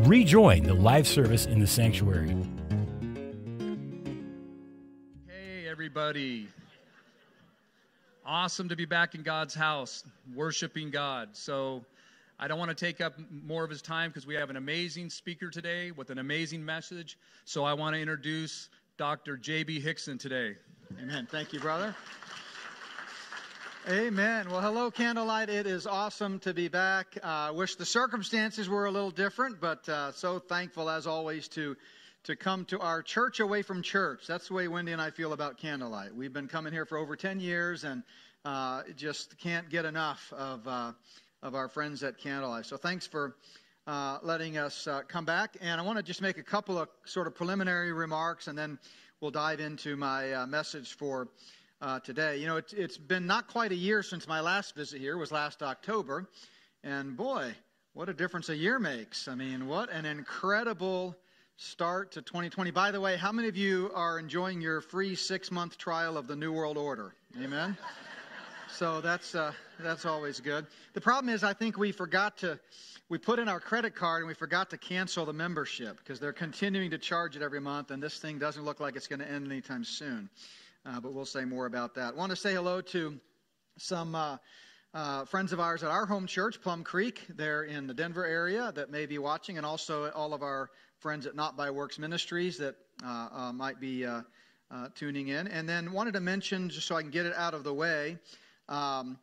rejoin the live service in the sanctuary. Hey, everybody. Awesome to be back in God's house, worshiping God. So, I don't want to take up more of his time because we have an amazing speaker today with an amazing message. So, I want to introduce Dr. J.B. Hixson today. Amen. Thank you, brother. Amen. Well, hello, Candlelight. It is awesome to be back. I uh, wish the circumstances were a little different, but uh, so thankful, as always, to to come to our church away from church. That's the way Wendy and I feel about Candlelight. We've been coming here for over 10 years and uh, just can't get enough of, uh, of our friends at Candlelight. So thanks for uh, letting us uh, come back. And I want to just make a couple of sort of preliminary remarks and then we'll dive into my message for uh, today. You know, it, it's been not quite a year since my last visit here was last October, and boy, what a difference a year makes. I mean, what an incredible start to 2020. By the way, how many of you are enjoying your free six month trial of the New World Order? Amen. so that's uh, that's always good. The problem is, I think we forgot to we put in our credit card and we forgot to cancel the membership because they're continuing to charge it every month, and this thing doesn't look like it's going to end anytime soon uh, but we'll say more about that. Want to say hello to some uh, uh, friends of ours at our home church, Plum Creek. They're in the Denver area that may be watching, and also all of our friends at Not by Works Ministries that uh, uh, might be tuning in. And then wanted to mention, just so I can get it out of the way. Um,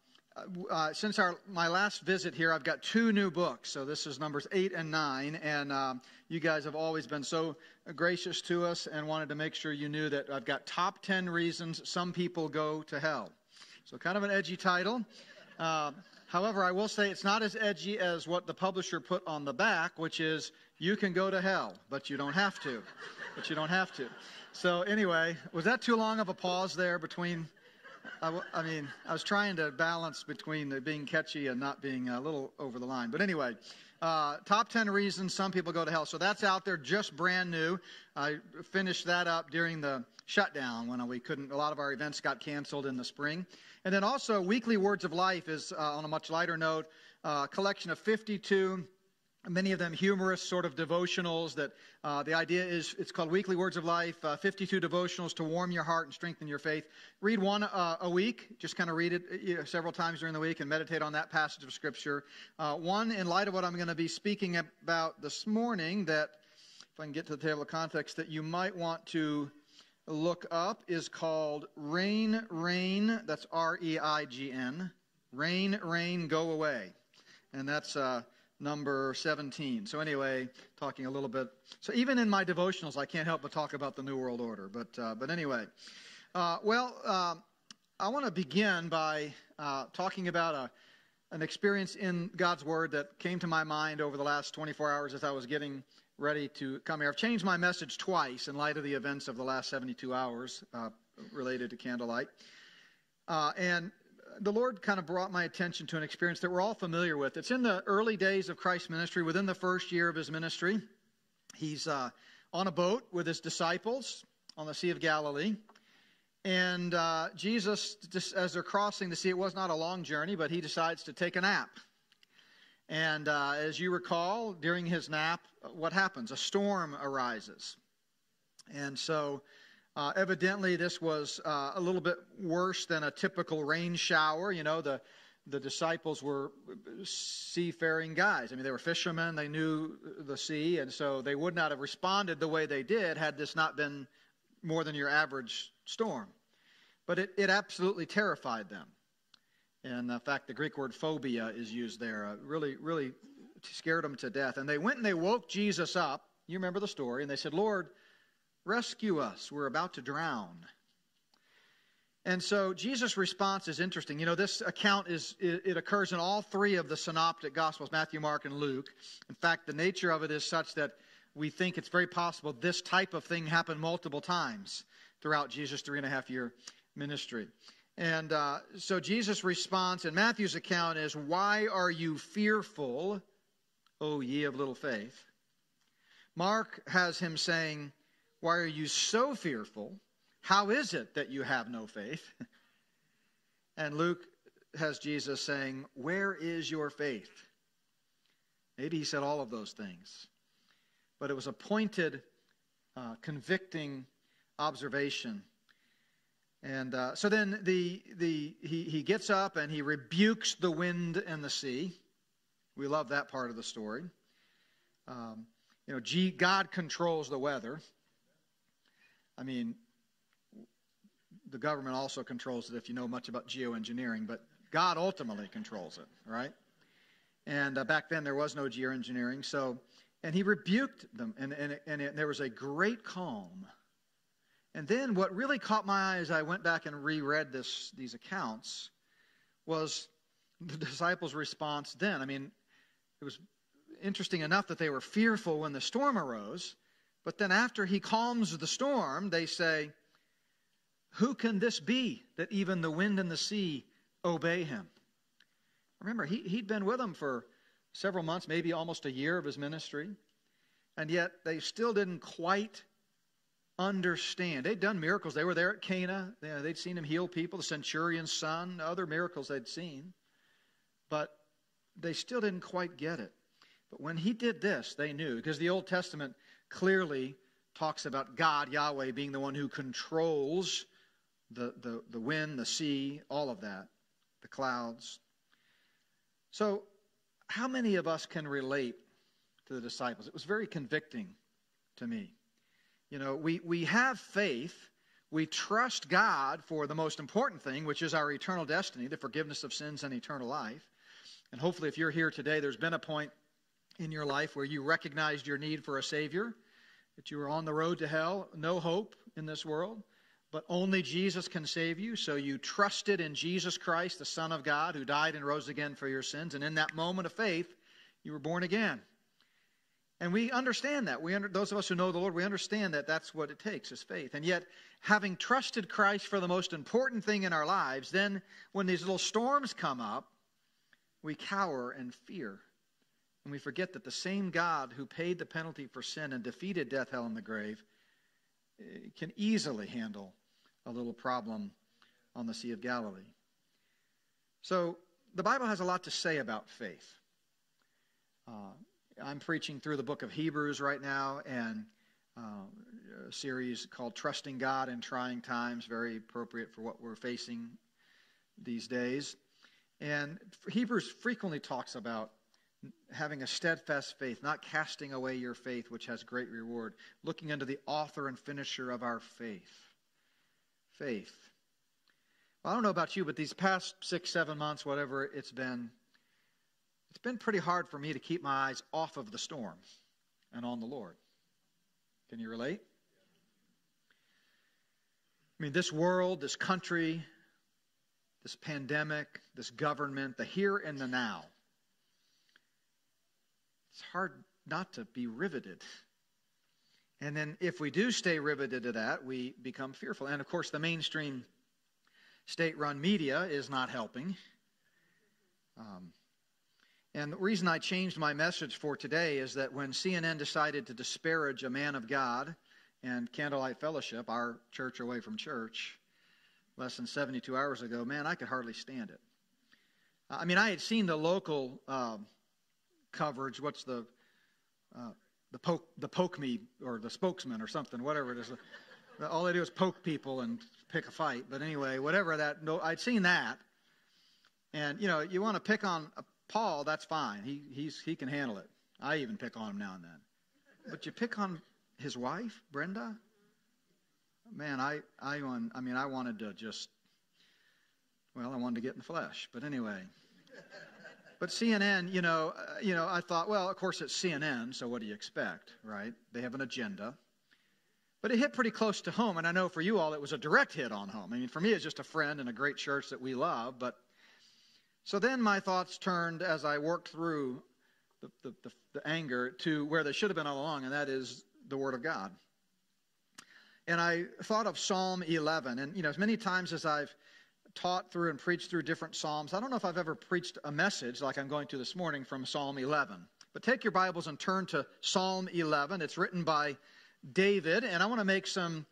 uh, since our my last visit here, I've got two new books. So this is numbers eight and nine, and um, you guys have always been so gracious to us, and wanted to make sure you knew that I've got top ten reasons some people go to hell. So kind of an edgy title. Uh, however, I will say it's not as edgy as what the publisher put on the back, which is you can go to hell, but you don't have to. but you don't have to. So anyway, was that too long of a pause there between? I, I, mean, I was trying to balance between being catchy and not being a little over the line. But anyway, uh, top 10 reasons some people go to hell. So that's out there, just brand new. I finished that up during the shutdown when we couldn't, a lot of our events got canceled in the spring. And then also, Weekly Words of Life is, uh, on a much lighter note, uh, collection of 52 many of them humorous sort of devotionals that uh, the idea is it's called weekly words of life uh, 52 devotionals to warm your heart and strengthen your faith. Read one uh, a week just kind of read it you know, several times during the week and meditate on that passage of scripture. Uh, one in light of what i'm going to be speaking about this morning that if i can get to the table of context that you might want to look up is called rain rain that's r-e-i-g-n rain rain go away. And that's uh, number 17. So, anyway, talking a little bit. So, even in my devotionals, I can't help but talk about the New World Order. But, uh, but anyway, uh, well, uh, I want to begin by uh, talking about a, an experience in God's Word that came to my mind over the last 24 hours as I was getting ready to come here. I've changed my message twice in light of the events of the last 72 hours uh, related to candlelight. Uh, and the Lord kind of brought my attention to an experience that we're all familiar with. It's in the early days of Christ's ministry, within the first year of his ministry. He's uh, on a boat with his disciples on the Sea of Galilee. And uh, Jesus, just as they're crossing the sea, it was not a long journey, but he decides to take a nap. And uh, as you recall, during his nap, what happens? A storm arises. And so uh, evidently, this was uh, a little bit worse than a typical rain shower. You know, the the disciples were seafaring guys. I mean, they were fishermen. They knew the sea, and so they would not have responded the way they did had this not been more than your average storm. But it, it absolutely terrified them. And in fact, the Greek word phobia is used there. Uh, really, really scared them to death. And they went and they woke Jesus up. You remember the story. And they said, Lord, Rescue us. We're about to drown. And so Jesus' response is interesting. You know, this account is it, occurs in all three of the synoptic gospels, Matthew, Mark, and Luke. In fact, the nature of it is such that we think it's very possible this type of thing happened multiple times throughout Jesus' three and a half year ministry. And uh, so Jesus' response in Matthew's account is, Why are you fearful, O ye of little faith? Mark has him saying, why are you so fearful? How is it that you have no faith? and Luke has Jesus saying, Where is your faith? Maybe he said all of those things. but it was a pointed, uh, convicting observation. And uh, so then the, the, he, he gets up and he rebukes the wind and the sea. We love that part of the story. Um, you know, G, God controls the weather. I mean, the government also controls it if you know much about geoengineering, but God ultimately controls it, right? And uh, back then there was no geoengineering, so, and he rebuked them, and, and, and, it, and there was a great calm. And then what really caught my eye as I went back and reread this, these accounts was the disciples' response then. I mean, it was interesting enough that they were fearful when the storm arose, but then after he calms the storm, they say, Who can this be that even the wind and the sea obey him? Remember, he, he'd been with them for several months, maybe almost a year of his ministry, and yet they still didn't quite understand. They'd done miracles. They were there at Cana. They'd seen him heal people, the centurion's son, other miracles they'd seen. But they still didn't quite get it. But when he did this, they knew, because the Old Testament clearly talks about God, Yahweh, being the one who controls the, the, the wind, the sea, all of that, the clouds. So, how many of us can relate to the disciples? It was very convicting to me. You know, we, we have faith. We trust God for the most important thing, which is our eternal destiny, the forgiveness of sins and eternal life. And hopefully, if you're here today, there's been a point in your life where you recognized your need for a Savior, that you were on the road to hell, no hope in this world, but only Jesus can save you. So you trusted in Jesus Christ, the Son of God, who died and rose again for your sins. And in that moment of faith, you were born again. And we understand that. We under, those of us who know the Lord, we understand that that's what it takes is faith. And yet, having trusted Christ for the most important thing in our lives, then when these little storms come up, we cower and fear. And we forget that the same God who paid the penalty for sin and defeated death, hell, and the grave eh, can easily handle a little problem on the Sea of Galilee. So, the Bible has a lot to say about faith. Uh, I'm preaching through the book of Hebrews right now, and uh, a series called Trusting God in Trying Times, very appropriate for what we're facing these days. And Hebrews frequently talks about having a steadfast faith, not casting away your faith, which has great reward, looking unto the author and finisher of our faith. Faith. Well, I don't know about you, but these past six, seven months, whatever it's been, it's been pretty hard for me to keep my eyes off of the storm and on the Lord. Can you relate? I mean, this world, this country, this pandemic, this government, the here and the now. It's hard not to be riveted. And then if we do stay riveted to that, we become fearful. And of course, the mainstream state run media is not helping. Um, and the reason I changed my message for today is that when CNN decided to disparage a man of God and Candlelight Fellowship, our church away from church, less than 72 hours ago, man, I could hardly stand it. I mean, I had seen the local uh, coverage. What's the uh, the poke the poke me or the spokesman or something, whatever it is. All they do is poke people and pick a fight. But anyway, whatever that. No, I'd seen that, and you know, you want to pick on Paul, that's fine. He he's he can handle it. I even pick on him now and then. But you pick on his wife, Brenda man, I, I, want. I mean, I wanted to just, well, I wanted to get in the flesh. But anyway. But CNN, you know, uh, you know, I thought, well, of course it's CNN, so what do you expect, right? They have an agenda. But it hit pretty close to home, and I know for you all it was a direct hit on home. I mean, for me, it's just a friend and a great church that we love. But so then my thoughts turned as I worked through the, the, the, the anger to where they should have been all along, and that is the Word of God and I thought of Psalm 11. And, you know, as many times as I've taught through and preached through different Psalms, I don't know if I've ever preached a message like I'm going to this morning from Psalm 11. But take your Bibles and turn to Psalm 11. It's written by David, and I want to make some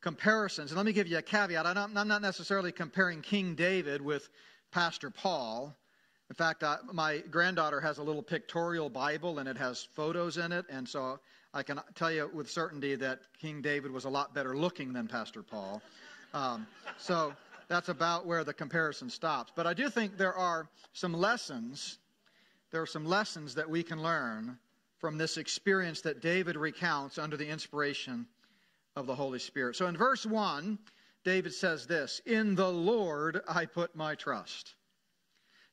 comparisons. And let me give you a caveat. I'm not necessarily comparing King David with Pastor Paul. In fact, uh, my granddaughter has a little pictorial Bible and it has photos in it. And so I can tell you with certainty that King David was a lot better looking than Pastor Paul. Um, so that's about where the comparison stops. But I do think there are some lessons. There are some lessons that we can learn from this experience that David recounts under the inspiration of the Holy Spirit. So in verse 1, David says this In the Lord I put my trust.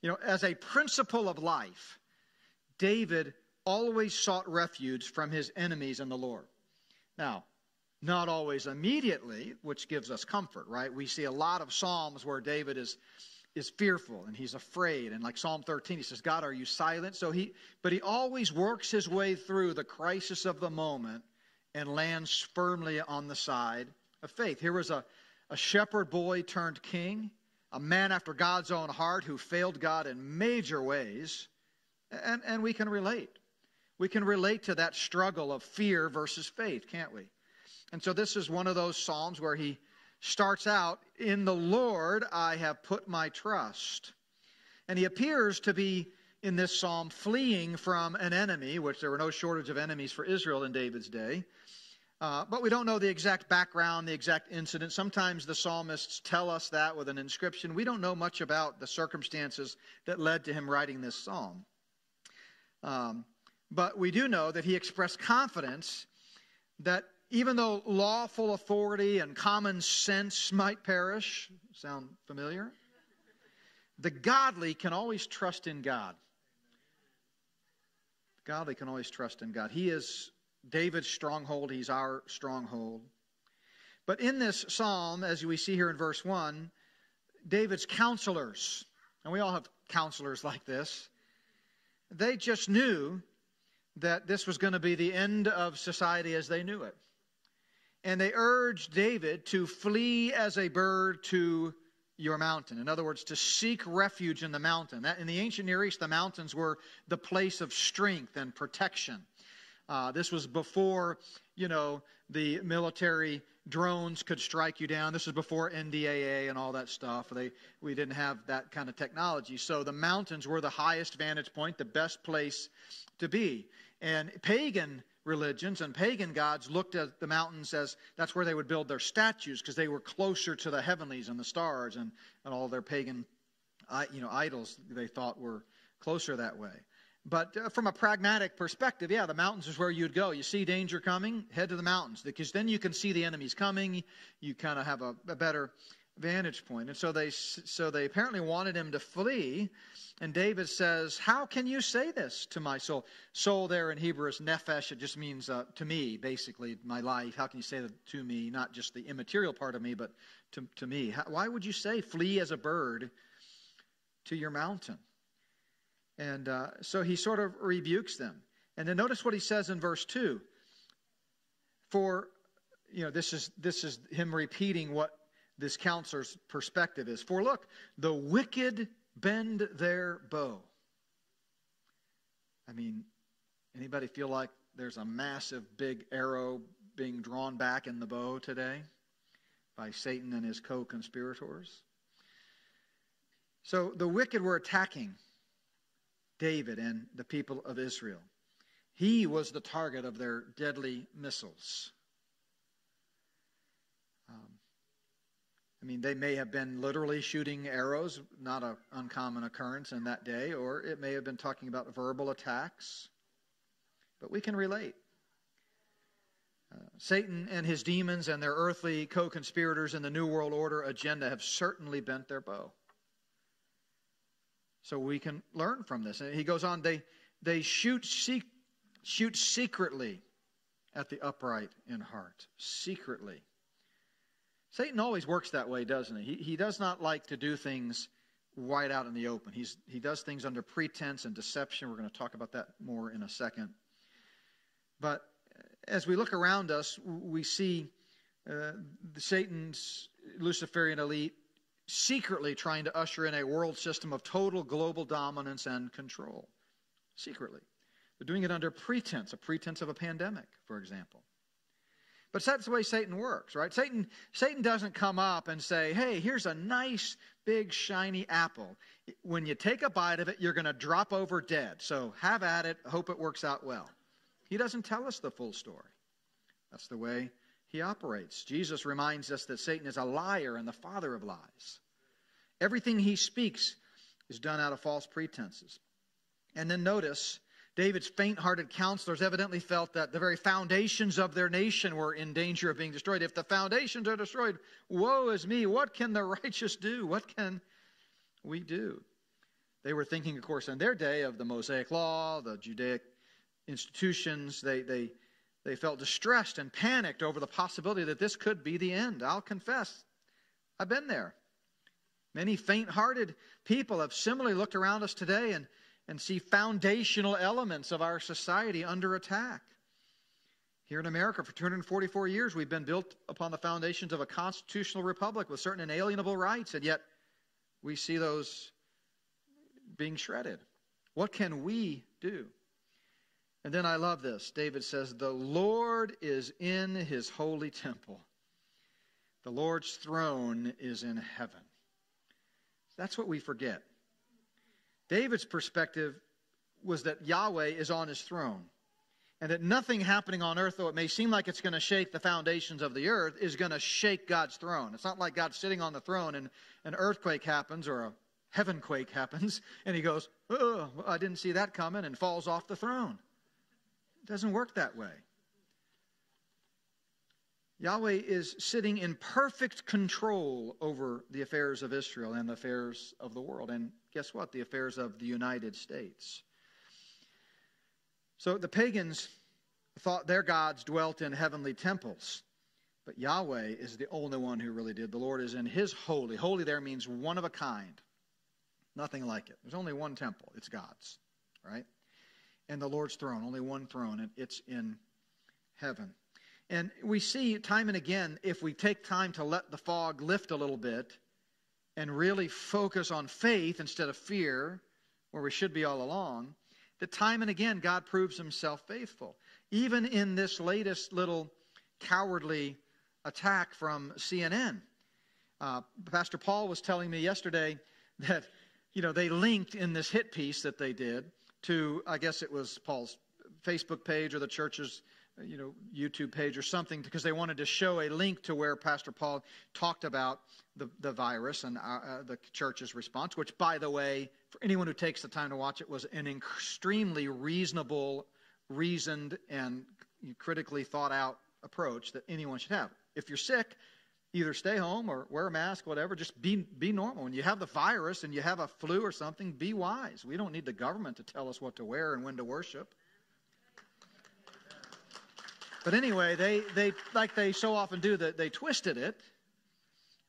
You know, as a principle of life, David always sought refuge from his enemies in the Lord. Now, not always immediately, which gives us comfort, right? We see a lot of Psalms where David is is fearful and he's afraid and like Psalm 13 he says God are you silent so he but he always works his way through the crisis of the moment and lands firmly on the side of faith here was a a shepherd boy turned king a man after God's own heart who failed God in major ways. And, and we can relate. We can relate to that struggle of fear versus faith, can't we? And so this is one of those Psalms where he starts out, In the Lord I have put my trust. And he appears to be in this psalm fleeing from an enemy, which there were no shortage of enemies for Israel in David's day. Uh, but we don't know the exact background, the exact incident. Sometimes the psalmists tell us that with an inscription. We don't know much about the circumstances that led to him writing this psalm. Um, but we do know that he expressed confidence that even though lawful authority and common sense might perish, sound familiar? The godly can always trust in God. The godly can always trust in God. He is David's stronghold, he's our stronghold. But in this psalm, as we see here in verse 1, David's counselors, and we all have counselors like this, they just knew that this was going to be the end of society as they knew it. And they urged David to flee as a bird to your mountain. In other words, to seek refuge in the mountain. That, in the ancient Near East, the mountains were the place of strength and protection. Uh, this was before, you know, the military drones could strike you down. This was before NDAA and all that stuff. They, we didn't have that kind of technology. So the mountains were the highest vantage point, the best place to be. And pagan religions and pagan gods looked at the mountains as that's where they would build their statues because they were closer to the heavenlies and the stars and, and all their pagan you know, idols they thought were closer that way. But uh, from a pragmatic perspective, yeah, the mountains is where you'd go. You see danger coming, head to the mountains because then you can see the enemies coming. You kind of have a, a, better vantage point. And so they, so they apparently wanted him to flee. And David says, "How can you say this to my soul?" Soul there in Hebrew is nephesh. It just means uh, to me, basically, my life. How can you say that to me? Not just the immaterial part of me, but to, to me. How, why would you say, "Flee as a bird to your mountain"? And uh, so he sort of rebukes them. And then notice what he says in verse 2. For, you know, this is, this is him repeating what this counselor's perspective is. For look, the wicked bend their bow. I mean, anybody feel like there's a massive big arrow being drawn back in the bow today by Satan and his co conspirators? So the wicked were attacking David and the people of Israel. He was the target of their deadly missiles. I mean, they may have been literally shooting arrows, not an uncommon occurrence in that day, or it may have been talking about verbal attacks. But we can relate. Uh, Satan and his demons and their earthly co conspirators in the New World Order agenda have certainly bent their bow. So we can learn from this. And he goes on, they, they shoot, shoot secretly at the upright in heart. Secretly. Satan always works that way, doesn't he? He, he does not like to do things right out in the open. He's, he does things under pretense and deception. We're going to talk about that more in a second. But as we look around us, we see uh, Satan's Luciferian elite secretly trying to usher in a world system of total global dominance and control. Secretly. They're doing it under pretense, a pretense of a pandemic, for example. But that's the way Satan works, right? Satan, Satan doesn't come up and say, hey, here's a nice, big, shiny apple. When you take a bite of it, you're going to drop over dead. So have at it. Hope it works out well. He doesn't tell us the full story. That's the way he operates. Jesus reminds us that Satan is a liar and the father of lies. Everything he speaks is done out of false pretenses. And then notice, David's faint hearted counselors evidently felt that the very foundations of their nation were in danger of being destroyed. If the foundations are destroyed, woe is me. What can the righteous do? What can we do? They were thinking, of course, in their day of the Mosaic Law, the Judaic institutions. They, they, they felt distressed and panicked over the possibility that this could be the end. I'll confess, I've been there. Many faint hearted people have similarly looked around us today and, and see foundational elements of our society under attack. Here in America, for 244 years, we've been built upon the foundations of a constitutional republic with certain inalienable rights, and yet we see those being shredded. What can we do? And then I love this. David says, The Lord is in his holy temple, the Lord's throne is in heaven. That's what we forget. David's perspective was that Yahweh is on his throne. And that nothing happening on earth, though it may seem like it's going to shake the foundations of the earth, is going to shake God's throne. It's not like God's sitting on the throne and an earthquake happens or a heaven quake happens, and he goes, Oh, I didn't see that coming, and falls off the throne. It doesn't work that way. Yahweh is sitting in perfect control over the affairs of Israel and the affairs of the world. And guess what? The affairs of the United States. So the pagans thought their gods dwelt in heavenly temples. But Yahweh is the only one who really did. The Lord is in his holy. Holy there means one of a kind. Nothing like it. There's only one temple. It's God's, right? and the Lord's throne, only one throne, and it's in heaven. And we see time and again, if we take time to let the fog lift a little bit and really focus on faith instead of fear, where we should be all along, that time and again God proves himself faithful. Even in this latest little cowardly attack from CNN. Uh, Pastor Paul was telling me yesterday that, you know, they linked in this hit piece that they did to, I guess it was Paul's Facebook page or the church's you know YouTube page or something because they wanted to show a link to where Pastor Paul talked about the, the virus and uh, uh, the church's response, which, by the way, for anyone who takes the time to watch it, was an extremely reasonable, reasoned, and critically thought out approach that anyone should have. If you're sick, either stay home or wear a mask, whatever. Just be, be normal. When you have the virus and you have a flu or something, be wise. We don't need the government to tell us what to wear and when to worship. But anyway, they, they like they so often do that they twisted it.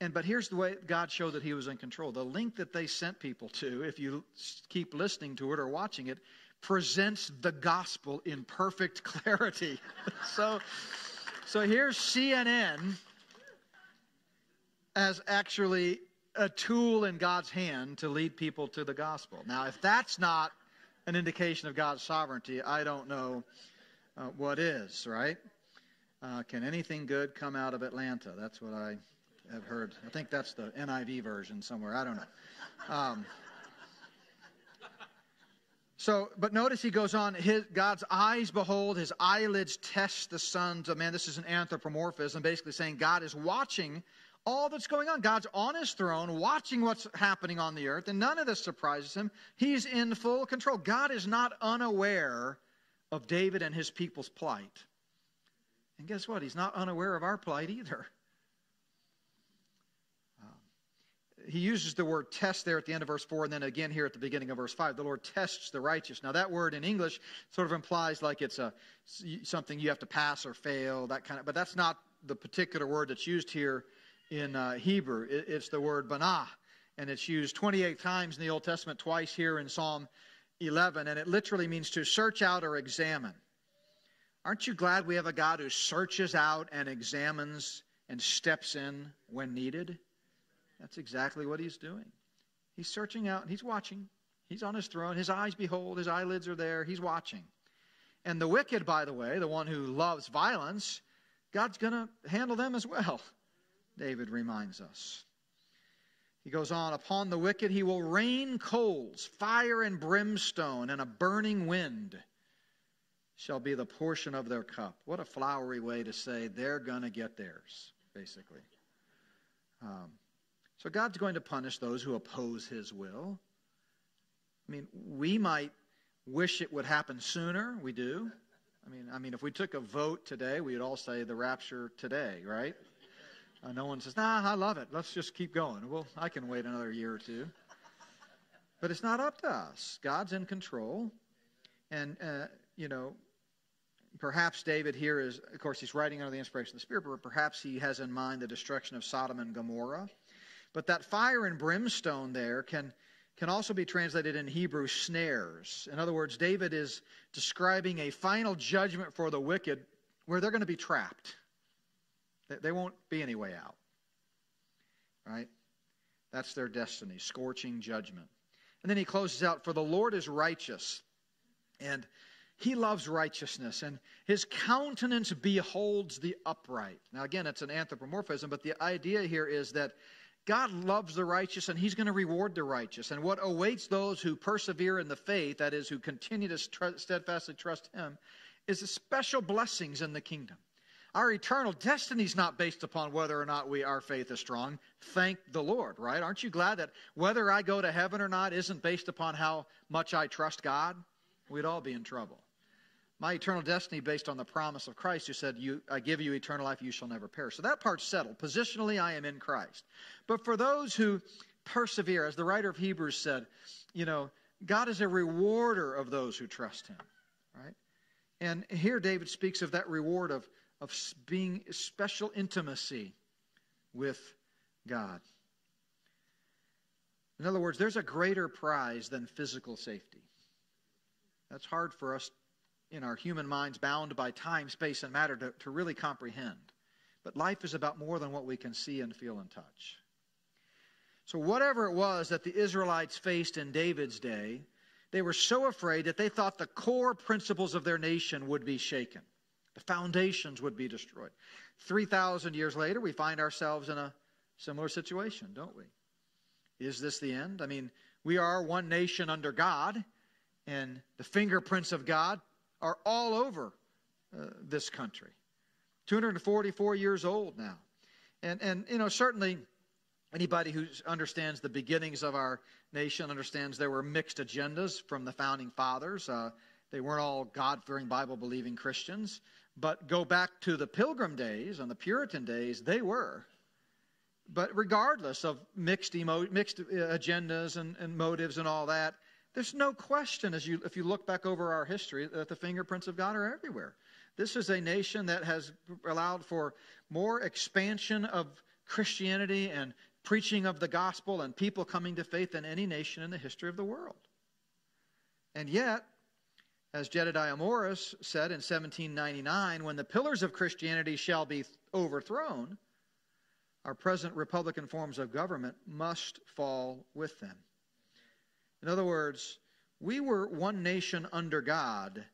And but here's the way God showed that He was in control. The link that they sent people to, if you keep listening to it or watching it, presents the gospel in perfect clarity. so, so here's CNN as actually a tool in God's hand to lead people to the gospel. Now, if that's not an indication of God's sovereignty, I don't know uh, what is, right? Uh, can anything good come out of Atlanta? That's what I have heard. I think that's the NIV version somewhere. I don't know. Um, so, but notice he goes on, his, God's eyes behold, his eyelids test the sons of man. This is an anthropomorphism, basically saying God is watching all that's going on. God's on his throne, watching what's happening on the earth, and none of this surprises him. He's in full control. God is not unaware of David and his people's plight. And guess what? He's not unaware of our plight either. Um, he uses the word test there at the end of verse 4 and then again here at the beginning of verse 5 the lord tests the righteous now that word in english sort of implies like it's a something you have to pass or fail that kind of but that's not the particular word that's used here in uh, Hebrew. It, it's the word bachan, and it's used 28 times in the Old Testament, twice here in Psalm 11, and it literally means to search out or examine. Aren't you glad we have a God who searches out and examines and steps in when needed? That's exactly what he's doing. He's searching out and he's watching. He's on his throne. His eyes behold, his eyelids are there. He's watching. And the wicked, by the way, the one who loves violence, God's going to handle them as well, David reminds us. He goes on, Upon the wicked he will rain coals, fire and brimstone, and a burning wind shall be the portion of their cup. What a flowery way to say they're going to get theirs, basically. Um, so God's going to punish those who oppose his will. I mean, we might wish it would happen sooner. We do. I mean, I mean, if we took a vote today, we'd all say the rapture today, right? Uh, no one says, "Nah, I love it. Let's just keep going." Well, I can wait another year or two. But it's not up to us. God's in control, and uh, you know, perhaps David here is, of course, he's writing under the inspiration of the Spirit, but perhaps he has in mind the destruction of Sodom and Gomorrah. But that fire and brimstone there can can also be translated in Hebrew snares. In other words, David is describing a final judgment for the wicked where they're going to be trapped. They won't be any way out. Right? That's their destiny, scorching judgment. And then he closes out For the Lord is righteous, and he loves righteousness, and his countenance beholds the upright. Now, again, it's an anthropomorphism, but the idea here is that God loves the righteous and He's going to reward the righteous. And what awaits those who persevere in the faith, that is, who continue to steadfastly trust Him, is the special blessings in the kingdom. Our eternal destiny is not based upon whether or not we our faith is strong. Thank the Lord, right? Aren't you glad that whether I go to heaven or not isn't based upon how much I trust God? We'd all be in trouble. My eternal destiny based on the promise of Christ, who said, you, I give you eternal life, you shall never perish. So that part's settled. Positionally, I am in Christ. But for those who persevere, as the writer of Hebrews said, you know, God is a rewarder of those who trust him, right? And here David speaks of that reward of, of being special intimacy with God. In other words, there's a greater prize than physical safety. That's hard for us in our human minds, bound by time, space, and matter, to, to really comprehend. But life is about more than what we can see and feel and touch. So, whatever it was that the Israelites faced in David's day, they were so afraid that they thought the core principles of their nation would be shaken. The foundations would be destroyed. 3,000 years later, we find ourselves in a similar situation, don't we? Is this the end? I mean, we are one nation under God, and the fingerprints of God are all over uh, this country. 244 years old now. And, and, you know, certainly anybody who understands the beginnings of our nation understands there were mixed agendas from the founding fathers. Uh, they weren't all God fearing, Bible believing Christians. But go back to the Pilgrim days and the Puritan days, they were. But regardless of mixed, emo- mixed uh, agendas and, and motives and all that, there's no question, as you, if you look back over our history, that the fingerprints of God are everywhere. This is a nation that has allowed for more expansion of Christianity and preaching of the gospel and people coming to faith than any nation in the history of the world. And yet, as Jedediah Morse said in 1799, when the pillars of Christianity shall be overthrown, our present Republican forms of government must fall with them. In other words, we were one nation under God,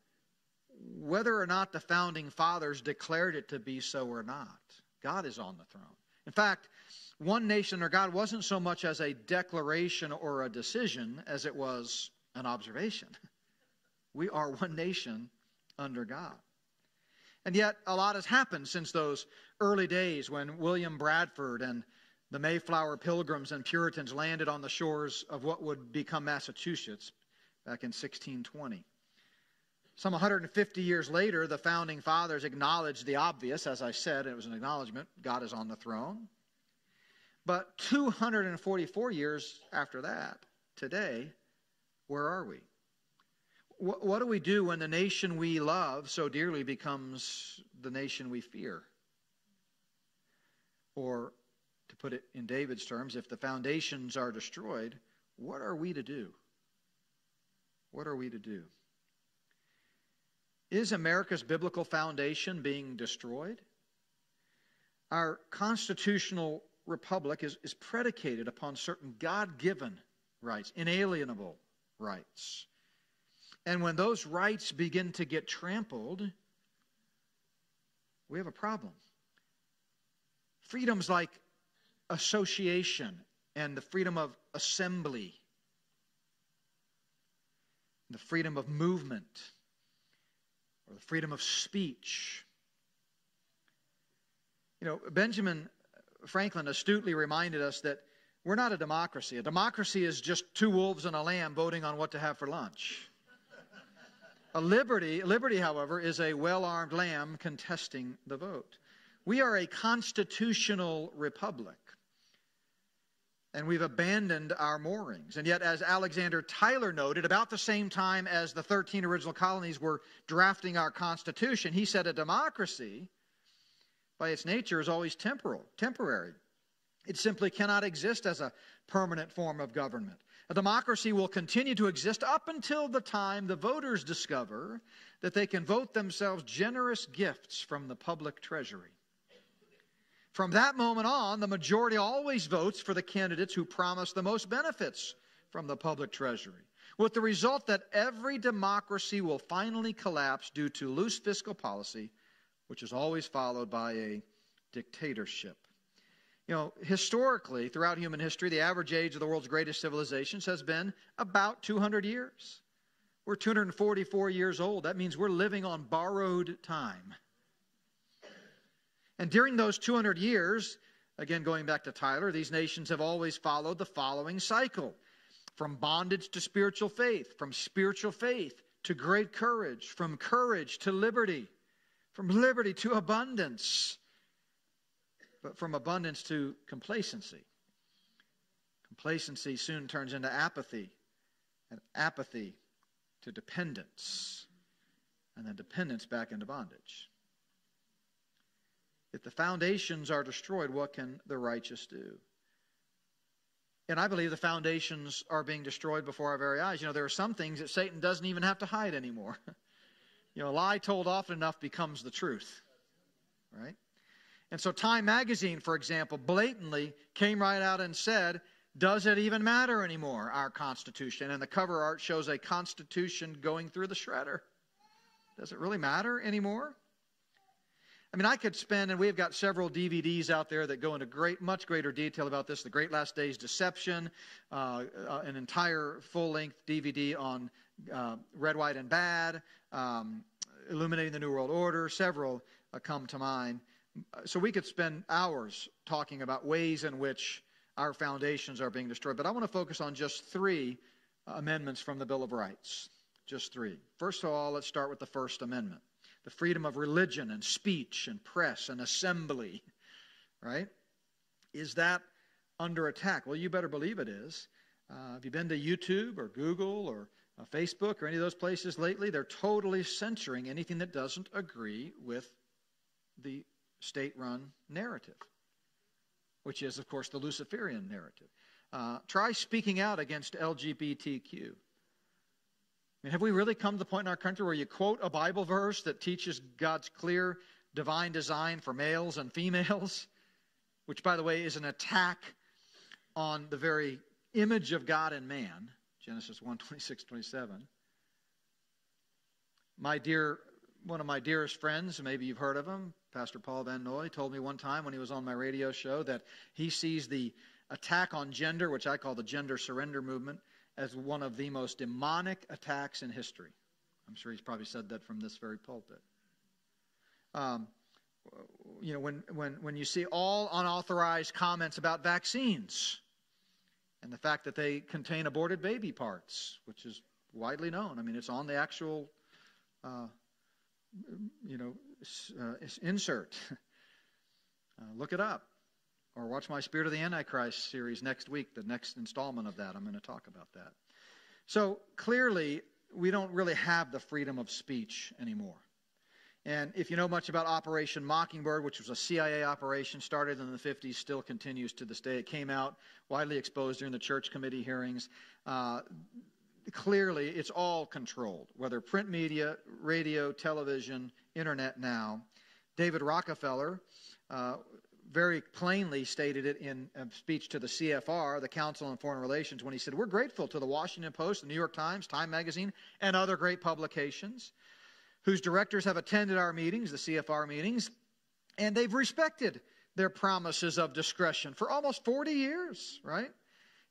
whether or not the founding fathers declared it to be so or not. God is on the throne. In fact, one nation under God wasn't so much as a declaration or a decision as it was an observation. We are one nation under God. And yet, a lot has happened since those early days when William Bradford and the Mayflower Pilgrims and Puritans landed on the shores of what would become Massachusetts back in 1620. Some 150 years later, the founding fathers acknowledged the obvious. As I said, it was an acknowledgement God is on the throne. But 244 years after that, today, where are we? What do we do when the nation we love so dearly becomes the nation we fear? Or to put it in David's terms, if the foundations are destroyed, what are we to do? What are we to do? Is America's biblical foundation being destroyed? Our constitutional republic is, is predicated upon certain God given rights, inalienable rights. And when those rights begin to get trampled, we have a problem. Freedoms like association and the freedom of assembly, the freedom of movement, or the freedom of speech. You know, Benjamin Franklin astutely reminded us that we're not a democracy. A democracy is just two wolves and a lamb voting on what to have for lunch. A liberty, liberty, however, is a well-armed lamb contesting the vote. We are a constitutional republic. And we've abandoned our moorings. And yet, as Alexander Tyler noted, about the same time as the 13 original colonies were drafting our Constitution, he said a democracy, by its nature, is always temporal, temporary. It simply cannot exist as a permanent form of government. A democracy will continue to exist up until the time the voters discover that they can vote themselves generous gifts from the public treasury. From that moment on, the majority always votes for the candidates who promise the most benefits from the public treasury, with the result that every democracy will finally collapse due to loose fiscal policy, which is always followed by a dictatorship. You know, historically, throughout human history, the average age of the world's greatest civilizations has been about 200 years. We're 244 years old. That means we're living on borrowed time. And during those 200 years, again going back to Tyler, these nations have always followed the following cycle from bondage to spiritual faith, from spiritual faith to great courage, from courage to liberty, from liberty to abundance but from abundance to complacency. Complacency soon turns into apathy, and apathy to dependence, and then dependence back into bondage. If the foundations are destroyed, what can the righteous do? And I believe the foundations are being destroyed before our very eyes. You know, there are some things that Satan doesn't even have to hide anymore. you know, a lie told often enough becomes the truth, right? And so Time magazine, for example, blatantly came right out and said, does it even matter anymore, our Constitution? And the cover art shows a Constitution going through the shredder. Does it really matter anymore? I mean, I could spend, and we've got several DVDs out there that go into great, much greater detail about this. The Great Last Days Deception, uh, uh, an entire full-length DVD on uh, Red, White, and Bad, um, Illuminating the New World Order. Several uh, come to mind so we could spend hours talking about ways in which our foundations are being destroyed. But I want to focus on just three amendments from the Bill of Rights. Just three. First of all, let's start with the First Amendment the freedom of religion and speech and press and assembly, right? Is that under attack? Well, you better believe it is. Uh, have you been to YouTube or Google or uh, Facebook or any of those places lately? They're totally censoring anything that doesn't agree with the state run narrative, which is, of course, the Luciferian narrative. Uh, try speaking out against LGBTQ. I mean, have we really come to the point in our country where you quote a Bible verse that teaches God's clear divine design for males and females, which, by the way, is an attack on the very image of God in man, Genesis 1 26, 27. My dear, one of my dearest friends, maybe you've heard of him, Pastor Paul Van Noy told me one time when he was on my radio show that he sees the attack on gender, which I call the gender surrender movement, as one of the most demonic attacks in history. I'm sure he's probably said that from this very pulpit. Um, you know, when, when, when you see all unauthorized comments about vaccines and the fact that they contain aborted baby parts, which is widely known. I mean, it's on the actual, uh, you know, uh, insert. Uh, look it up. Or watch my Spirit of the Antichrist series next week, the next installment of that. I'm going to talk about that. So clearly, we don't really have the freedom of speech anymore. And if you know much about Operation Mockingbird, which was a CIA operation started in the 50s, still continues to this day, it came out widely exposed during the church committee hearings. Uh, clearly, it's all controlled, whether print media, radio, television, internet now. David Rockefeller uh, very plainly stated it in a speech to the CFR, the Council on Foreign Relations, when he said, We're grateful to the Washington Post, the New York Times, Time Magazine, and other great publications whose directors have attended our meetings, the CFR meetings, And they've respected their promises of discretion for almost 40 years, right?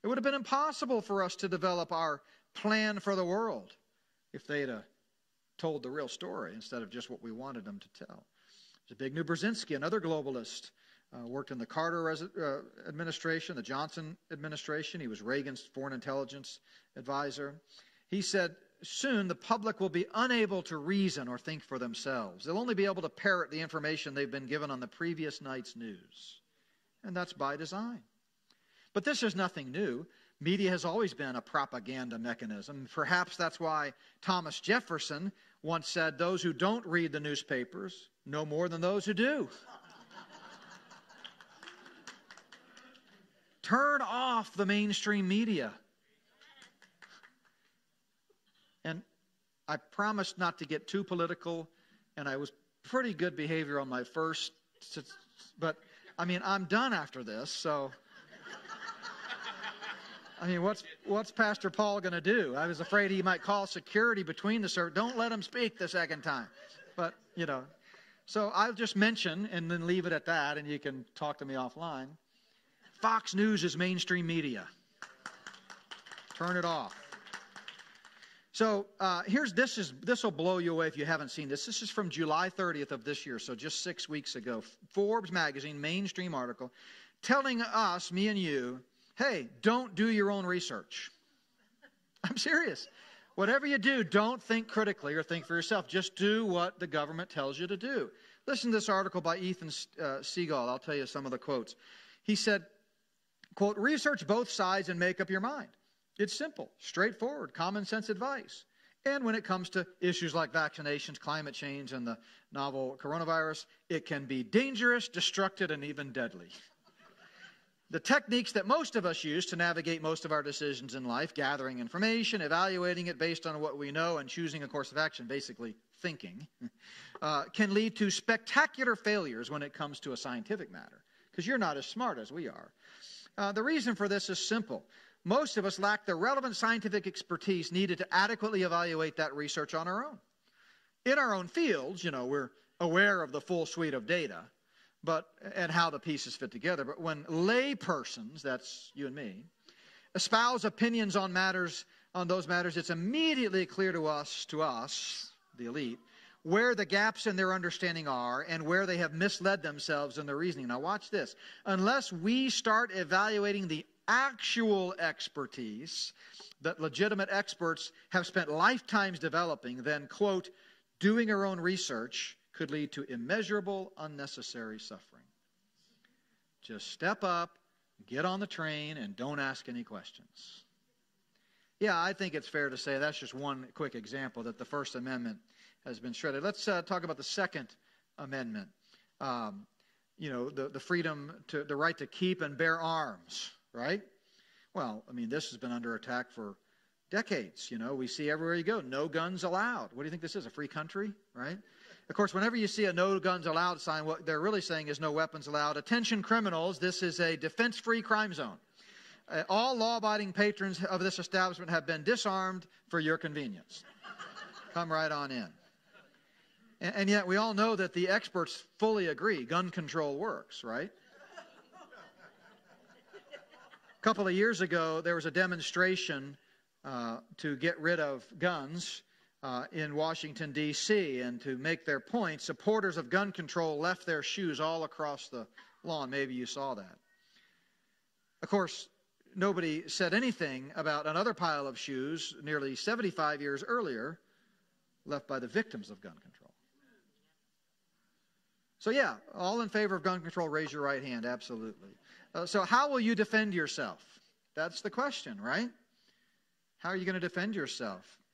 It would have been impossible for us to develop our plan for the world if they'd have told the real story instead of just what we wanted them to tell. Zbigniew Brzezinski, another globalist, uh, worked in the Carter res- uh, administration, the Johnson administration. He was Reagan's foreign intelligence advisor. He said, Soon the public will be unable to reason or think for themselves. They'll only be able to parrot the information they've been given on the previous night's news. And that's by design. But this is nothing new. Media has always been a propaganda mechanism. Perhaps that's why Thomas Jefferson once said, Those who don't read the newspapers know more than those who do. Turn off the mainstream media. And I promised not to get too political, and I was pretty good behavior on my first, but I mean, I'm done after this, so. I mean, what's what's Pastor Paul going to do? I was afraid he might call security between the service. Don't let him speak the second time. But you know, so I'll just mention and then leave it at that, and you can talk to me offline. Fox News is mainstream media. Turn it off. So uh, here's this is this will blow you away if you haven't seen this. This is from July 30th of this year, so just six weeks ago. Forbes magazine mainstream article telling us, me and you, hey, don't do your own research. I'm serious. Whatever you do, don't think critically or think for yourself. Just do what the government tells you to do. Listen to this article by Ethan uh. I'll tell you some of the quotes. He said, quote, research both sides and make up your mind. It's simple, straightforward, common sense advice. And when it comes to issues like vaccinations, climate change, and the novel coronavirus, it can be dangerous, destructive, and even deadly. The techniques that most of us use to navigate most of our decisions in life, gathering information, evaluating it based on what we know, and choosing a course of action, basically thinking, uh, can lead to spectacular failures when it comes to a scientific matter, because you're not as smart as we are. Uh, the reason for this is simple. Most of us lack the relevant scientific expertise needed to adequately evaluate that research on our own. In our own fields, you know, we're aware of the full suite of data, but and how the pieces fit together. But when lay persons, that's you and me, espouse opinions on matters on those matters, it's immediately clear to us, to us, the elite, where the gaps in their understanding are and where they have misled themselves in their reasoning. Now watch this. Unless we start evaluating the actual expertise that legitimate experts have spent lifetimes developing, then quote, doing our own research could lead to immeasurable unnecessary suffering. Just step up, get on the train, and don't ask any questions. Yeah, I think it's fair to say that's just one quick example that the First Amendment has been shredded. Let's uh, talk about the Second Amendment. Um, you know, the, the freedom to, the right to keep and bear arms, right? Well, I mean, this has been under attack for decades. You know, we see everywhere you go, no guns allowed. What do you think this is? A free country, right? Of course, whenever you see a no guns allowed sign, what they're really saying is no weapons allowed. Attention criminals, this is a defense free crime zone. Uh, all law abiding patrons of this establishment have been disarmed for your convenience. Come right on in. And, and yet, we all know that the experts fully agree gun control works, right? A couple of years ago, there was a demonstration uh, to get rid of guns uh, in Washington, D.C. And to make their point, supporters of gun control left their shoes all across the lawn. Maybe you saw that. Of course, nobody said anything about another pile of shoes nearly 75 years earlier left by the victims of gun control. So, yeah, all in favor of gun control, raise your right hand. Absolutely. Uh, so, how will you defend yourself? That's the question, right? How are you going to defend yourself?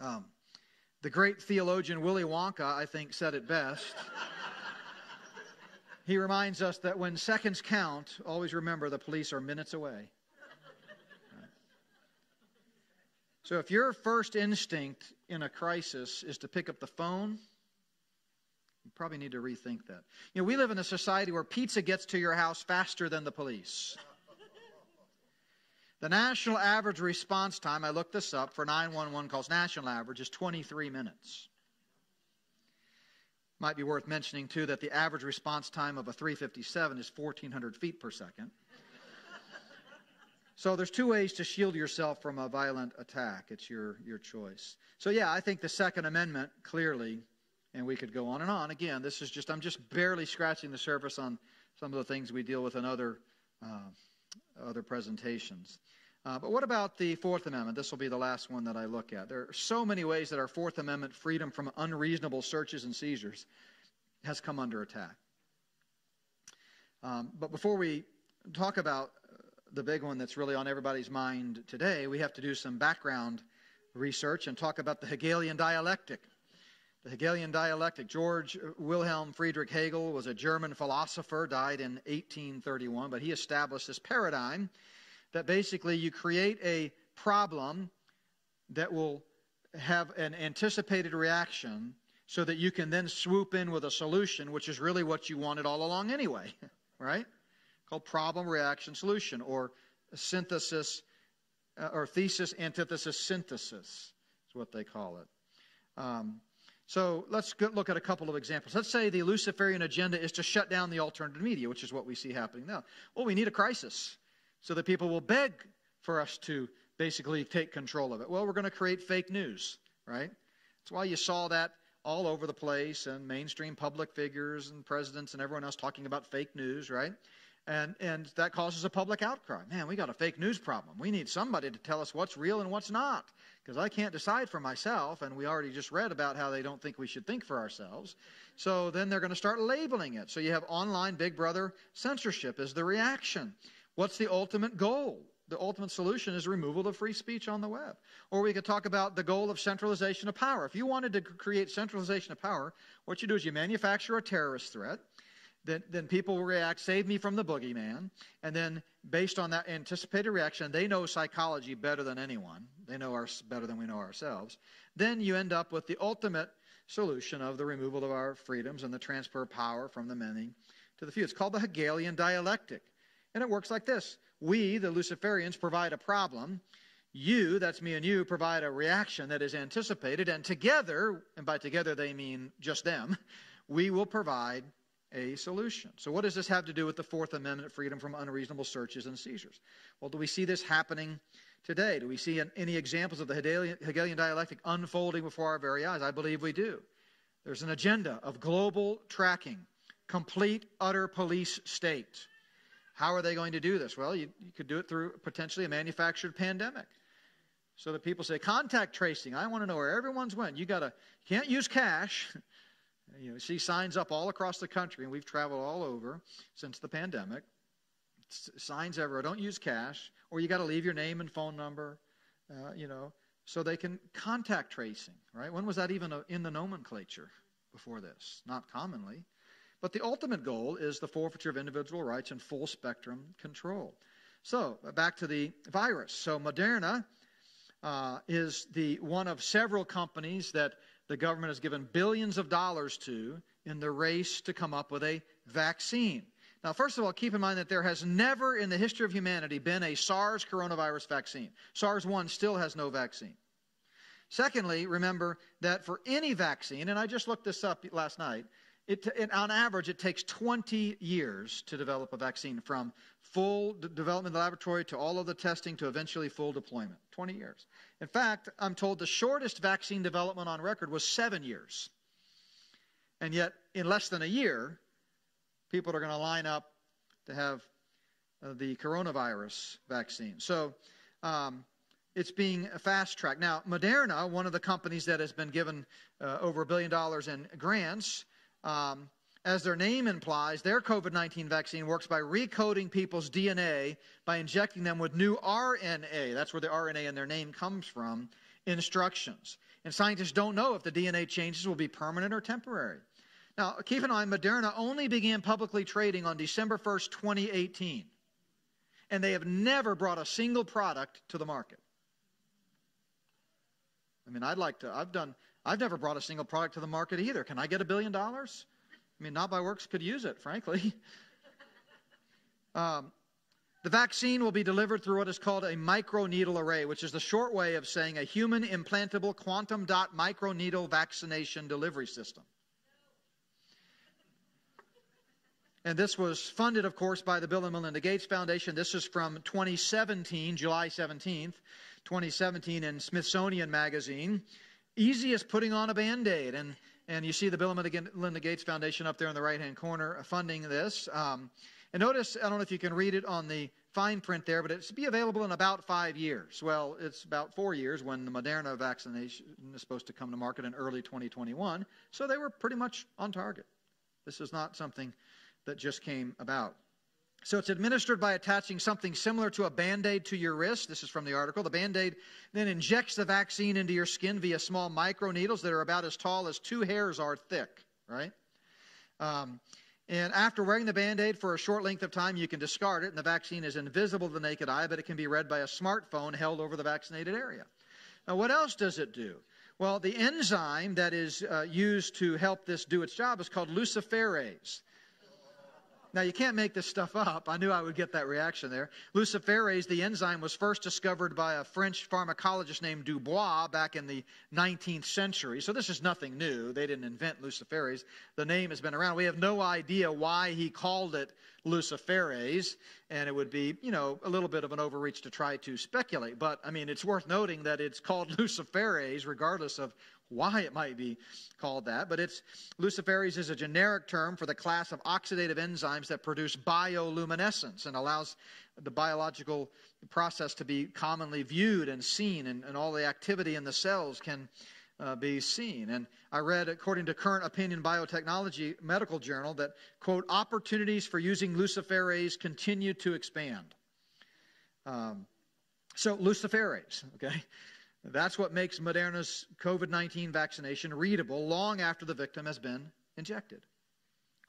Um, the great theologian Willy Wonka, I think, said it best. he reminds us that when seconds count, always remember the police are minutes away. So if your first instinct in a crisis is to pick up the phone, you probably need to rethink that. You know, we live in a society where pizza gets to your house faster than the police. The national average response time, I looked this up, for 911 calls, national average is 23 minutes. Might be worth mentioning, too, that the average response time of a 357 is 1,400 feet per second. so there's two ways to shield yourself from a violent attack. It's your, your choice. So, yeah, I think the Second Amendment clearly, and we could go on and on. Again, this is just, I'm just barely scratching the surface on some of the things we deal with in other, uh, other presentations. Uh, but what about the Fourth Amendment? This will be the last one that I look at. There are so many ways that our Fourth Amendment freedom from unreasonable searches and seizures has come under attack. Um, but before we talk about the big one that's really on everybody's mind today, we have to do some background research and talk about the Hegelian dialectic. The Hegelian dialectic. George Wilhelm Friedrich Hegel was a German philosopher, died in 1831, but he established this paradigm that basically you create a problem that will have an anticipated reaction so that you can then swoop in with a solution, which is really what you wanted all along anyway, right? Called problem, reaction, solution, or synthesis, uh, or thesis, antithesis, synthesis is what they call it. Um, so let's look at a couple of examples. Let's say the Luciferian agenda is to shut down the alternative media, which is what we see happening now. Well, we need a crisis so that people will beg for us to basically take control of it. Well, we're going to create fake news, right? That's why you saw that all over the place and mainstream public figures and presidents and everyone else talking about fake news, right? And, and that causes a public outcry. Man, we got a fake news problem. We need somebody to tell us what's real and what's not. Because I can't decide for myself, and we already just read about how they don't think we should think for ourselves. So then they're going to start labeling it. So you have online Big Brother censorship as the reaction. What's the ultimate goal? The ultimate solution is removal of free speech on the web. Or we could talk about the goal of centralization of power. If you wanted to create centralization of power, what you do is you manufacture a terrorist threat. Then, then people will react, save me from the boogeyman. And then, based on that anticipated reaction, they know psychology better than anyone. They know us better than we know ourselves. Then you end up with the ultimate solution of the removal of our freedoms and the transfer of power from the many to the few. It's called the Hegelian dialectic. And it works like this We, the Luciferians, provide a problem. You, that's me and you, provide a reaction that is anticipated. And together, and by together they mean just them, we will provide a solution. So, what does this have to do with the Fourth Amendment freedom from unreasonable searches and seizures? Well, do we see this happening today? Do we see any examples of the Hegelian dialectic unfolding before our very eyes? I believe we do. There's an agenda of global tracking, complete, utter police state. How are they going to do this? Well, you, you could do it through potentially a manufactured pandemic. So that people say contact tracing. I want to know where everyone's went. You got to can't use cash. You know, see signs up all across the country, and we've traveled all over since the pandemic. signs everywhere. Don't use cash, or you got to leave your name and phone number. Uh, you know, so they can contact tracing. Right? When was that even in the nomenclature before this? Not commonly. But the ultimate goal is the forfeiture of individual rights and full spectrum control. So, back to the virus. So, Moderna uh, is the one of several companies that the government has given billions of dollars to in the race to come up with a vaccine. Now, first of all, keep in mind that there has never in the history of humanity been a SARS coronavirus vaccine. SARS 1 still has no vaccine. Secondly, remember that for any vaccine, and I just looked this up last night, it, it, on average, it takes 20 years to develop a vaccine from full d- development in the laboratory to all of the testing to eventually full deployment. 20 years. In fact, I'm told the shortest vaccine development on record was seven years. And yet, in less than a year, people are going to line up to have uh, the coronavirus vaccine. So, um, it's being fast tracked. Now, Moderna, one of the companies that has been given uh, over a billion dollars in grants, um, as their name implies, their COVID 19 vaccine works by recoding people's DNA by injecting them with new RNA. That's where the RNA in their name comes from. Instructions. And scientists don't know if the DNA changes will be permanent or temporary. Now, keep in mind, Moderna only began publicly trading on December 1st, 2018. And they have never brought a single product to the market. I mean, I'd like to, I've done I've never brought a single product to the market either. Can I get a billion dollars? I mean, Not by Works could use it, frankly. um, the vaccine will be delivered through what is called a microneedle array, which is the short way of saying a human implantable quantum dot microneedle vaccination delivery system. and this was funded, of course, by the Bill and Melinda Gates Foundation. This is from 2017, July 17th, 2017, in Smithsonian Magazine. Easy as putting on a band aid. And, and you see the Bill and Melinda Gates Foundation up there in the right hand corner funding this. Um, and notice, I don't know if you can read it on the fine print there, but it's be available in about five years. Well, it's about four years when the Moderna vaccination is supposed to come to market in early 2021. So they were pretty much on target. This is not something that just came about. So it's administered by attaching something similar to a band aid to your wrist. This is from the article. The band aid then injects the vaccine into your skin via small micro needles that are about as tall as two hairs are thick, right? Um, and after wearing the band aid for a short length of time, you can discard it, and the vaccine is invisible to the naked eye, but it can be read by a smartphone held over the vaccinated area. Now, what else does it do? Well, the enzyme that is uh, used to help this do its job is called luciferase. Now, you can't make this stuff up. I knew I would get that reaction there. Luciferase, the enzyme, was first discovered by a French pharmacologist named Dubois back in the 19th century. So this is nothing new. They didn't invent luciferase. The name has been around. We have no idea why he called it luciferase, and it would be, you know, a little bit of an overreach to try to speculate. But, I mean, it's worth noting that it's called luciferase regardless of why it might be called that, but it's luciferase is a generic term for the class of oxidative enzymes that produce bioluminescence and allows the biological process to be commonly viewed and seen, and, and all the activity in the cells can uh, be seen. And I read, according to Current Opinion Biotechnology Medical Journal, that, quote, opportunities for using luciferase continue to expand. Um, so, luciferase, okay? That's what makes Moderna's COVID 19 vaccination readable long after the victim has been injected.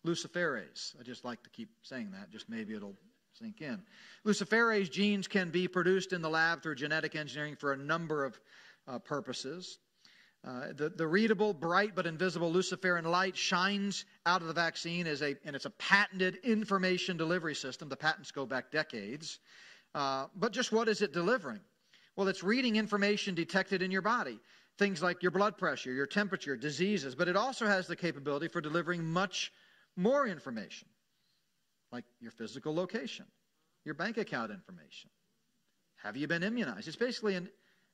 Luciferase. I just like to keep saying that, just maybe it'll sink in. Luciferase genes can be produced in the lab through genetic engineering for a number of uh, purposes. Uh, the, the readable, bright but invisible luciferin light shines out of the vaccine as a, and it's a patented information delivery system. The patents go back decades. Uh, but just what is it delivering? Well, it's reading information detected in your body, things like your blood pressure, your temperature, diseases, but it also has the capability for delivering much more information, like your physical location, your bank account information. Have you been immunized? It's basically an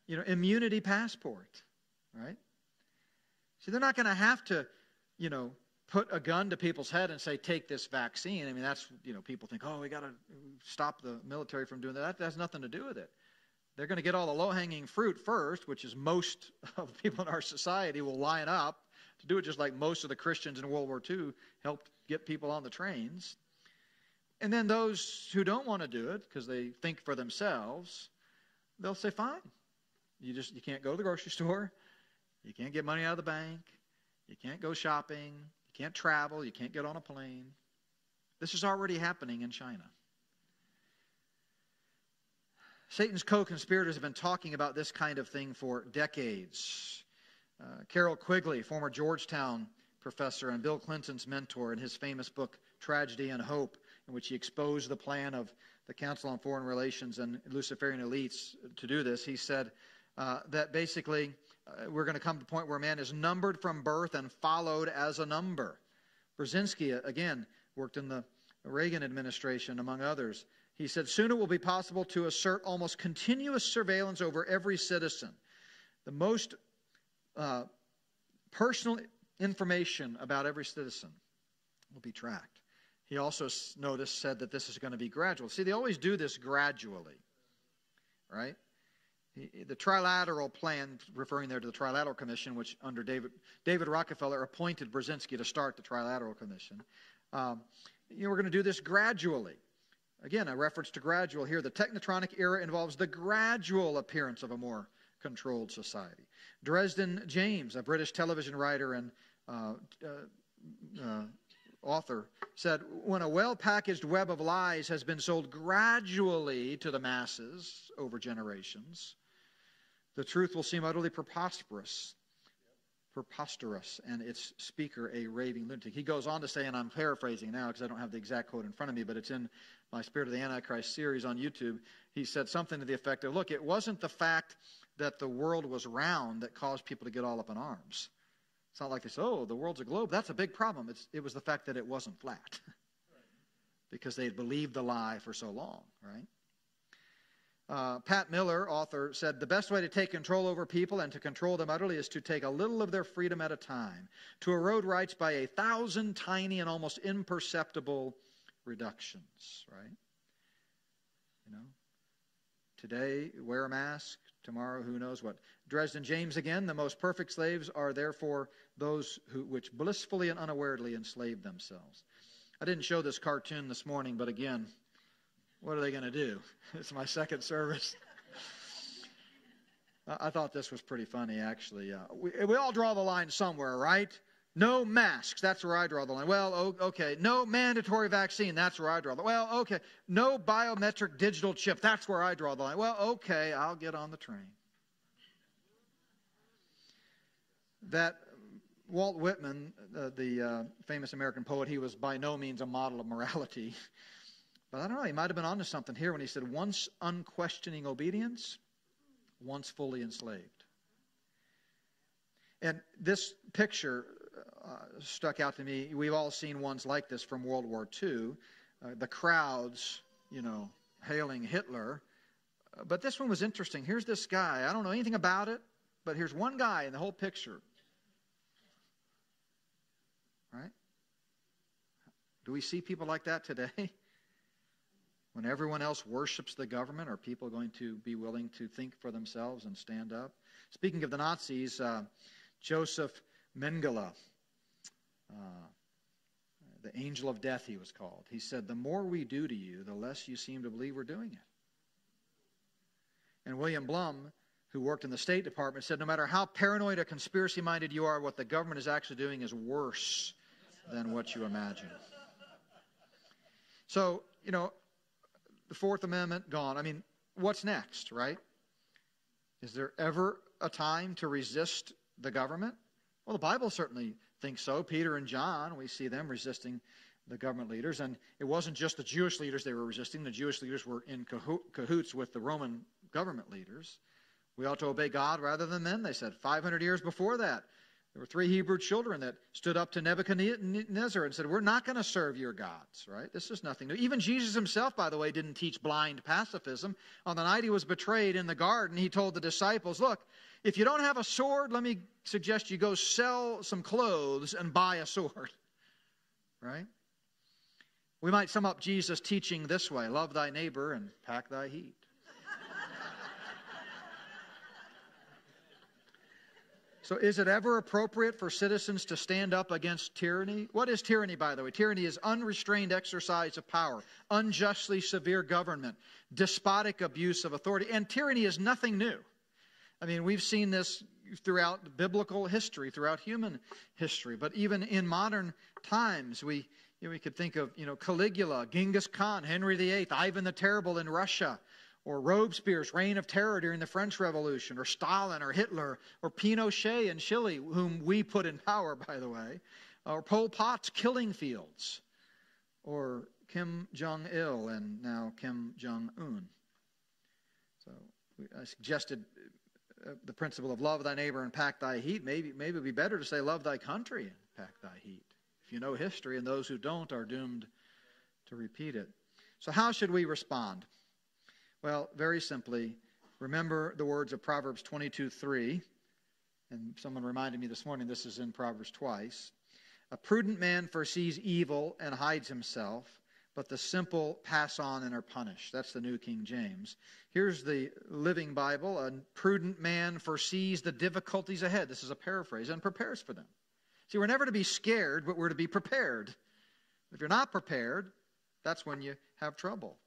you know, immunity passport, right? See, they're not going to have to, you know, put a gun to people's head and say, take this vaccine. I mean, that's, you know, people think, oh, we got to stop the military from doing that. That has nothing to do with it. They're going to get all the low hanging fruit first, which is most of the people in our society will line up to do it just like most of the Christians in World War II helped get people on the trains. And then those who don't want to do it because they think for themselves, they'll say, fine. You just you can't go to the grocery store. You can't get money out of the bank. You can't go shopping. You can't travel. You can't get on a plane. This is already happening in China. Satan's co conspirators have been talking about this kind of thing for decades. Uh, Carroll Quigley, former Georgetown professor and Bill Clinton's mentor, in his famous book, Tragedy and Hope, in which he exposed the plan of the Council on Foreign Relations and Luciferian elites to do this, he said uh, that basically uh, we're going to come to the point where man is numbered from birth and followed as a number. Brzezinski, again, worked in the Reagan administration, among others. He said, Soon it will be possible to assert almost continuous surveillance over every citizen. The most uh, personal information about every citizen will be tracked. He also noticed, said that this is going to be gradual. See, they always do this gradually, right? The trilateral plan, referring there to the Trilateral Commission, which under David, David Rockefeller appointed Brzezinski to start the Trilateral Commission. Um, you know, we're going to do this gradually. Again, a reference to gradual here. The technotronic era involves the gradual appearance of a more controlled society. Dresden James, a British television writer and uh, uh, uh, author, said When a well packaged web of lies has been sold gradually to the masses over generations, the truth will seem utterly preposterous preposterous and its speaker a raving lunatic. He goes on to say, and I'm paraphrasing now because I don't have the exact quote in front of me, but it's in my Spirit of the Antichrist series on YouTube. He said something to the effect of, look, it wasn't the fact that the world was round that caused people to get all up in arms. It's not like they say, oh, the world's a globe. That's a big problem. It's, it was the fact that it wasn't flat. because they had believed the lie for so long, right? Uh, Pat Miller, author, said the best way to take control over people and to control them utterly is to take a little of their freedom at a time, to erode rights by a thousand tiny and almost imperceptible reductions, right? You know, today, wear a mask, tomorrow, who knows what. Dresden James again, the most perfect slaves are therefore those who, which blissfully and unawarely enslave themselves. I didn't show this cartoon this morning, but again, what are they going to do? It's my second service. I thought this was pretty funny, actually. Uh, we, we all draw the line somewhere, right? No masks. That's where I draw the line. Well, okay. No mandatory vaccine. That's where I draw the line. Well, okay. No biometric digital chip. That's where I draw the line. Well, okay. I'll get on the train. That Walt Whitman, uh, the uh, famous American poet, he was by no means a model of morality. But I don't know, he might have been onto something here when he said, once unquestioning obedience, once fully enslaved. And this picture stuck out to me. We've all seen ones like this from World War II. Uh, the crowds, you know, hailing Hitler. Uh, but this one was interesting. Here's this guy. I don't know anything about it, but here's one guy in the whole picture. Right? Do we see people like that today? When everyone else worships the government, are people going to be willing to think for themselves and stand up? Speaking of the Nazis, uh, Joseph Mengele, uh, the angel of death, he was called. He said, The more we do to you, the less you seem to believe we're doing it. And William Blum, who worked in the State Department, said, No matter how paranoid or conspiracy minded you are, what the government is actually doing is worse than what you imagine. So, you know, the Fourth Amendment gone. I mean, what's next, right? Is there ever a time to resist the government? Well, the Bible certainly thinks so. Peter and John, we see them resisting the government leaders. And it wasn't just the Jewish leaders they were resisting, the Jewish leaders were in cahoots with the Roman government leaders. We ought to obey God rather than men, they said. 500 years before that, there were three Hebrew children that stood up to Nebuchadnezzar and said, We're not going to serve your gods, right? This is nothing new. Even Jesus himself, by the way, didn't teach blind pacifism. On the night he was betrayed in the garden, he told the disciples, Look, if you don't have a sword, let me suggest you go sell some clothes and buy a sword, right? We might sum up Jesus' teaching this way love thy neighbor and pack thy heat. So, is it ever appropriate for citizens to stand up against tyranny? What is tyranny, by the way? Tyranny is unrestrained exercise of power, unjustly severe government, despotic abuse of authority. And tyranny is nothing new. I mean, we've seen this throughout biblical history, throughout human history. But even in modern times, we, you know, we could think of you know, Caligula, Genghis Khan, Henry VIII, Ivan the Terrible in Russia or Robespierre's reign of terror during the French Revolution, or Stalin, or Hitler, or Pinochet in Chile, whom we put in power, by the way, or Pol Pot's killing fields, or Kim Jong il and now Kim Jong un. So I suggested uh, the principle of love thy neighbor and pack thy heat. Maybe, maybe it would be better to say love thy country and pack thy heat. If you know history, and those who don't are doomed to repeat it. So, how should we respond? Well, very simply, remember the words of Proverbs 22 3. And someone reminded me this morning this is in Proverbs twice. A prudent man foresees evil and hides himself, but the simple pass on and are punished. That's the New King James. Here's the Living Bible. A prudent man foresees the difficulties ahead. This is a paraphrase and prepares for them. See, we're never to be scared, but we're to be prepared. If you're not prepared, that's when you have trouble.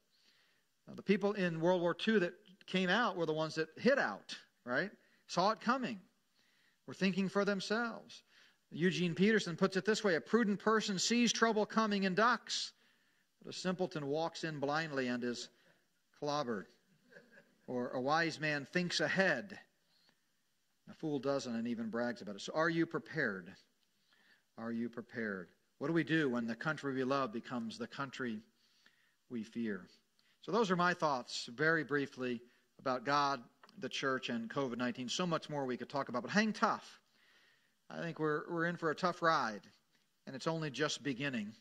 Now, the people in World War II that came out were the ones that hit out, right? Saw it coming, were thinking for themselves. Eugene Peterson puts it this way a prudent person sees trouble coming and ducks, but a simpleton walks in blindly and is clobbered. Or a wise man thinks ahead. A fool doesn't and even brags about it. So, are you prepared? Are you prepared? What do we do when the country we love becomes the country we fear? So, those are my thoughts very briefly about God, the church, and COVID 19. So much more we could talk about, but hang tough. I think we're, we're in for a tough ride, and it's only just beginning.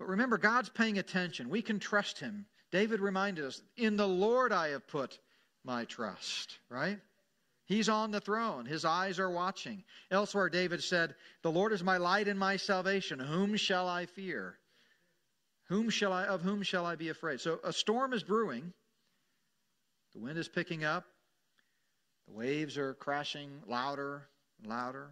But remember, God's paying attention. We can trust him. David reminded us, In the Lord I have put my trust, right? He's on the throne. His eyes are watching. Elsewhere, David said, The Lord is my light and my salvation. Whom shall I fear? Whom shall I, of whom shall I be afraid? So a storm is brewing. The wind is picking up. The waves are crashing louder and louder.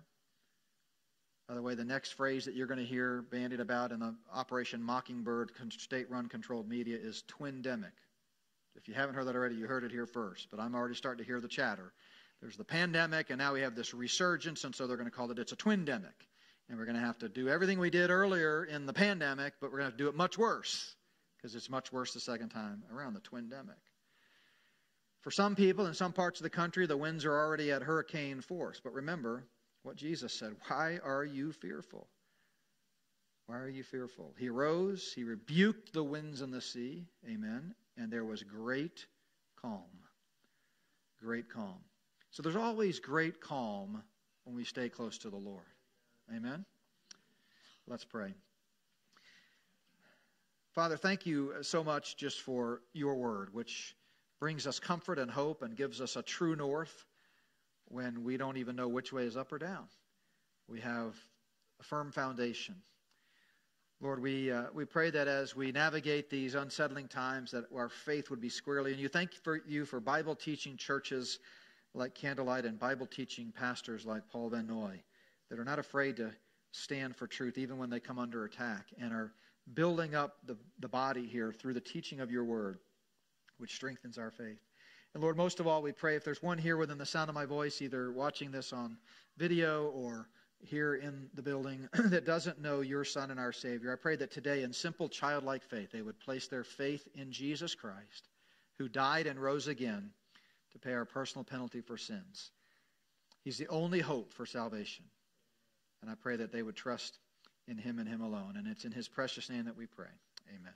By the way, the next phrase that you're going to hear bandied about in the Operation Mockingbird state run controlled media is twindemic. If you haven't heard that already, you heard it here first, but I'm already starting to hear the chatter. There's the pandemic, and now we have this resurgence, and so they're going to call it it's a twindemic. And we're going to have to do everything we did earlier in the pandemic, but we're going to have to do it much worse because it's much worse the second time around the twindemic. For some people in some parts of the country, the winds are already at hurricane force. But remember what Jesus said Why are you fearful? Why are you fearful? He rose, he rebuked the winds and the sea. Amen. And there was great calm. Great calm. So there's always great calm when we stay close to the Lord. Amen? Let's pray. Father, thank you so much just for your word, which brings us comfort and hope and gives us a true north when we don't even know which way is up or down. We have a firm foundation. Lord, we, uh, we pray that as we navigate these unsettling times, that our faith would be squarely. And you thank for you for Bible teaching churches like Candlelight and Bible teaching pastors like Paul Van Noy that are not afraid to stand for truth even when they come under attack and are building up the, the body here through the teaching of your word, which strengthens our faith. And Lord, most of all, we pray if there's one here within the sound of my voice, either watching this on video or here in the building that doesn't know your Son and our Savior, I pray that today, in simple childlike faith, they would place their faith in Jesus Christ, who died and rose again to pay our personal penalty for sins. He's the only hope for salvation. And I pray that they would trust in him and him alone. And it's in his precious name that we pray. Amen.